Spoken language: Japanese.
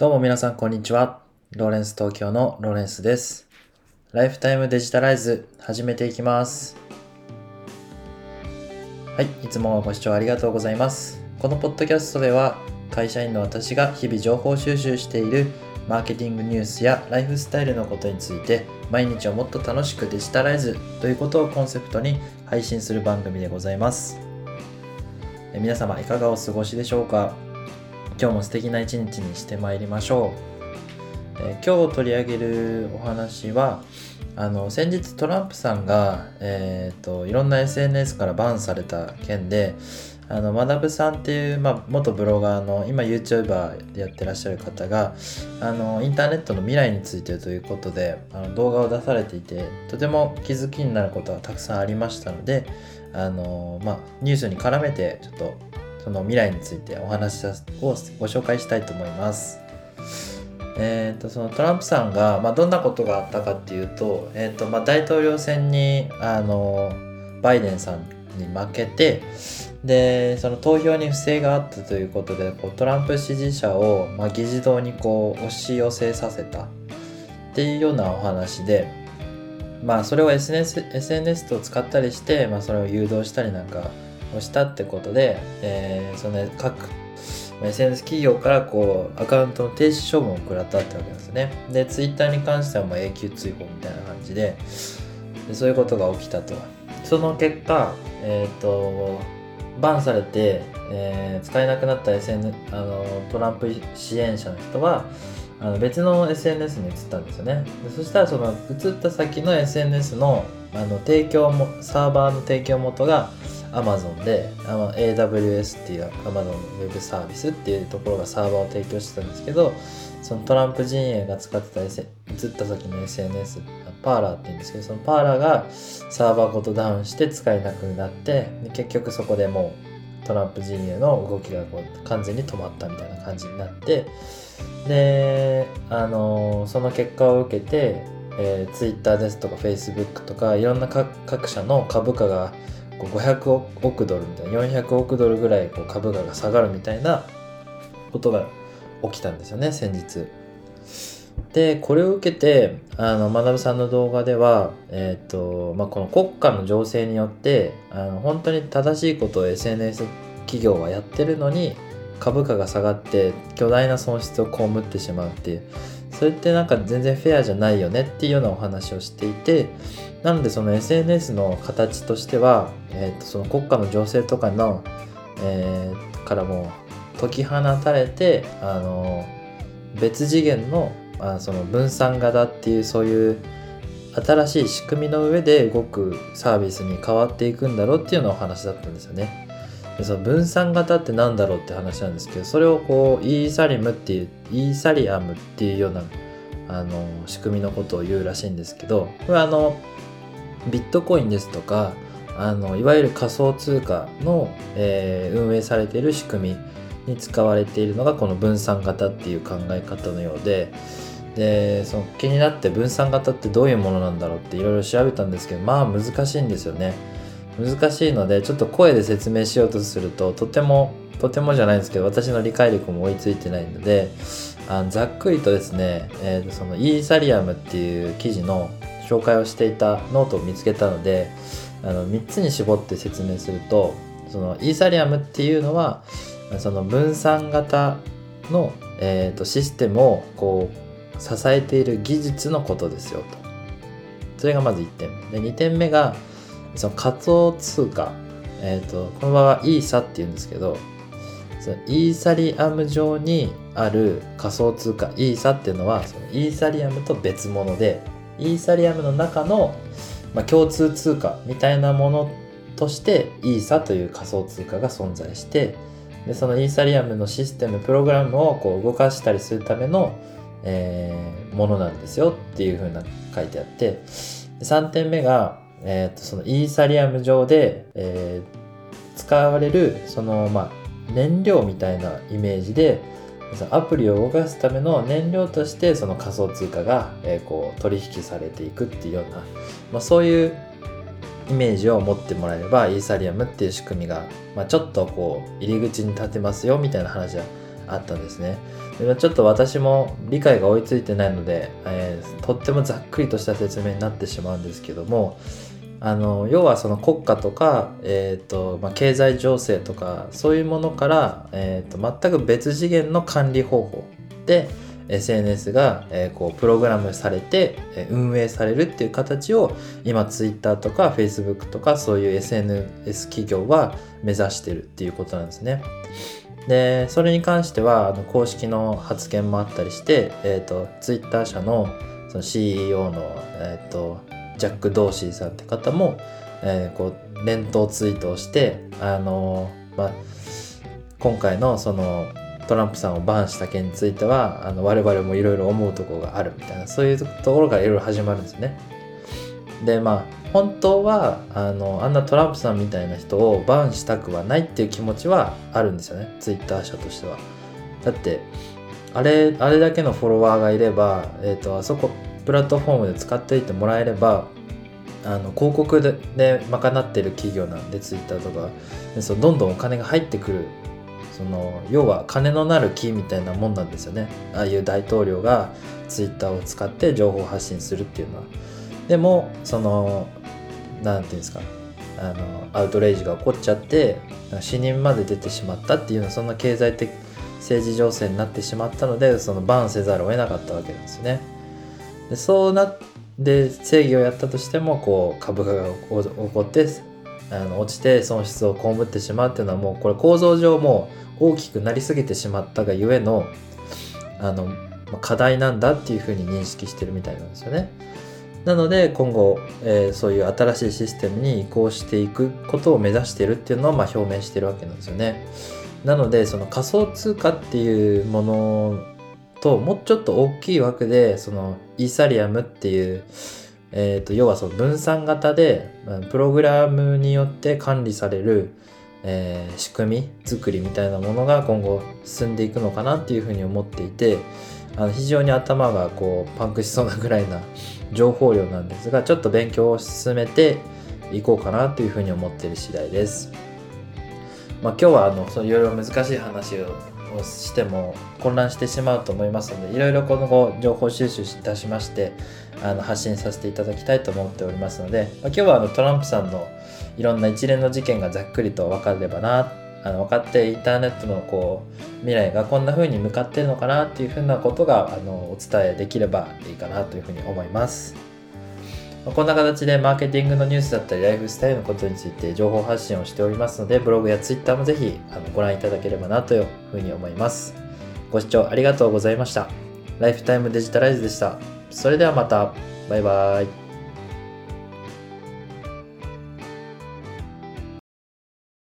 どうも皆さんこんにちは。ローレンス東京のローレンスです。ライフタイムデジタライズ始めていきます。はい、いつもご視聴ありがとうございます。このポッドキャストでは会社員の私が日々情報収集しているマーケティングニュースやライフスタイルのことについて毎日をもっと楽しくデジタライズということをコンセプトに配信する番組でございます。え皆様いかがお過ごしでしょうか？今日も素敵な一日にしてまいりましょう。えー今日取り上げるお話はあの先日トランプさんが、えー、といろんな SNS からバンされた件であのマダブさんっていう、まあ、元ブロガーの今 YouTuber でやってらっしゃる方があのインターネットの未来についてということであの動画を出されていてとても気づきになることがたくさんありましたのであの、まあ、ニュースに絡めてちょっとその未来についてお話をご紹介したいと思います。えー、とそのトランプさんが、まあ、どんなことがあったかっていうと,、えーとまあ、大統領選にあのバイデンさんに負けてでその投票に不正があったということでこうトランプ支持者を、まあ、議事堂にこう押し寄せさせたっていうようなお話で、まあ、それを SNS, SNS を使ったりして、まあ、それを誘導したりなんかをしたってことで、えーその各 SNS 企業からこうアカウントの停止処分を食らったってわけですね。で、Twitter に関してはもう永久追放みたいな感じででそういうことが起きたと。その結果、えっ、と、バンされて、えー使えなくなった SNS あのトランプ支援者の人はあの別の SNS に移ったんですよね。でそしたらその移った先の SNS のあの提供もサーバーの提供元が Amazon であの AWS っていう Amazon Web サービスっていうところがサーバーを提供してたんですけどそのトランプ陣営が使ってた、S、移った先の SNS パーラーって言うんですけどそのパーラーがサーバーごとダウンして使えなくなって結局そこでもうトランプ陣営の動きがこう完全に止まったみたいな感じになってであのその結果を受けて、えー、Twitter ですとか Facebook とかいろんな各社の株価がこう500億ドルみたいな400億ドルぐらいこう株価が下がるみたいなことが起きたんですよね先日。でこれを受けてあの学さんの動画では、えーとまあ、この国家の情勢によってあの本当に正しいことを SNS 企業はやってるのに株価が下がって巨大な損失を被ってしまうっていうそれってなんか全然フェアじゃないよねっていうようなお話をしていてなのでその SNS の形としては、えー、とその国家の情勢とかの、えーからも解き放たれてあの別次元のあその分散型っていうそういう新しい仕組みの上で動くサービスに変わっていくんだろうっていうようなお話だったんですよね。でその分散型って何だろうって話なんですけどそれをこうイーサリムっていうイーサリアムっていうようなあの仕組みのことを言うらしいんですけどこれはあのビットコインですとかあのいわゆる仮想通貨の、えー運営されている仕組みに使われているのがこの分散型っていう考え方のようででその気になって分散型ってどういうものなんだろうっていろいろ調べたんですけどまあ難しいんですよね。難しいのでちょっと声で説明しようとするととてもとてもじゃないんですけど私の理解力も追いついてないのであのざっくりとですね、えーとそのイーサリアムっていう記事の紹介をしていたノートを見つけたのであの3つに絞って説明するとそのイーサリアムっていうのはその分散型の、えーとシステムをこう支えている技術のことですよと。それがまず1点目。で2点目がその仮想通貨、えー、とこの場合はイーサっていうんですけどそのイーサリアム上にある仮想通貨イーサっていうのはそのイーサリアムと別物でイーサリアムの中の、まあ、共通通貨みたいなものとしてイーサという仮想通貨が存在してでそのイーサリアムのシステムプログラムをこう動かしたりするための、えーものなんですよっていうふうな書いてあって3点目が、えーとそのイーサリアム上で、えー使われるその、まあ、燃料みたいなイメージでそのアプリを動かすための燃料としてその仮想通貨が、えーこう取引されていくっていうような、まあ、そういうイメージを持ってもらえればイーサリアムっていう仕組みが、まあ、ちょっとこう入り口に立てますよみたいな話があったんですねで。ちょっと私も理解が追いついてないので、えー、とってもざっくりとした説明になってしまうんですけどもあの要はその国家とか、えーとまあ、経済情勢とかそういうものから、えーと、全く別次元の管理方法で SNS が、えー、こうプログラムされて、え、運営されるっていう形を今 Twitter とか Facebook とかそういう SNS 企業は目指してるっていうことなんですね。でそれに関してはあの公式の発言もあったりして、えーと、Twitter 社のその CEO の、えーとジャック・ドーシーさんって方も、えー、こう連投ツイートをしてあのまあ今回のそのトランプさんをバンした件についてはあの我々もいろいろ思うところがあるみたいなそういうところからいろいろ始まるんですね。でまあ本当はあのあんなトランプさんみたいな人をバンしたくはないっていう気持ちはあるんですよねツイッター社としては。だってあれあれだけのフォロワーがいれば、えーとあそこプラットフォームで使っていてもらえればあの広告でで賄ってる企業なんでツイッターとか。でそのどんどんお金が入ってくる。その要は金のなる木みたいなもんなんですよね。ああいう大統領がツイッターを使って情報発信するっていうのは。でもその何て言うんですか。あのアウトレイジが起こっちゃって死人まで出てしまったっていうのはそんな経済的政治情勢になってしまったのでそのバンせざるを得なかったわけなんですよね。でそうなって正義をやったとしてもこう株価が起こってあの落ちて損失を被ってしまうっていうのはもうこれ構造上もう大きくなりすぎてしまったがゆえのあの課題なんだっていうふうに認識してるみたいなんですよね。なので今後、えー、そういう新しいシステムに移行していくことを目指しているっていうのをまあ表明してるわけなんですよね。なのでその仮想通貨っていうものともうちょっと大きい枠でそのイーサリアムっていう、えーと、要はその分散型でプログラムによって管理される、えー、仕組み作りみたいなものが今後進んでいくのかなっていうふうに思っていてあの非常に頭がこうパンクしそうなぐらいな情報量なんですがちょっと勉強を進めていこうかなというふうに思ってる次第です。まあ、今日はあのそのいろいろ難しい話ををしても混乱してしまうと思いますのでいろいろ今後情報収集いたしましてあの発信させていただきたいと思っておりますので、まあ、今日はあのトランプさんのいろんな一連の事件がざっくりと分かればなあの分かってインターネットのこう未来がこんな風に向かってるのかなっていう風なことがあのお伝えできればいいかなというふうに思います。こんな形でマーケティングのニュースだったりライフスタイルのことについて情報発信をしておりますのでブログやツイッターもぜひご覧いただければなというふうに思います。ご視聴ありがとうございました。ライフタイムデジタライズでした。それではまた。バイバイ。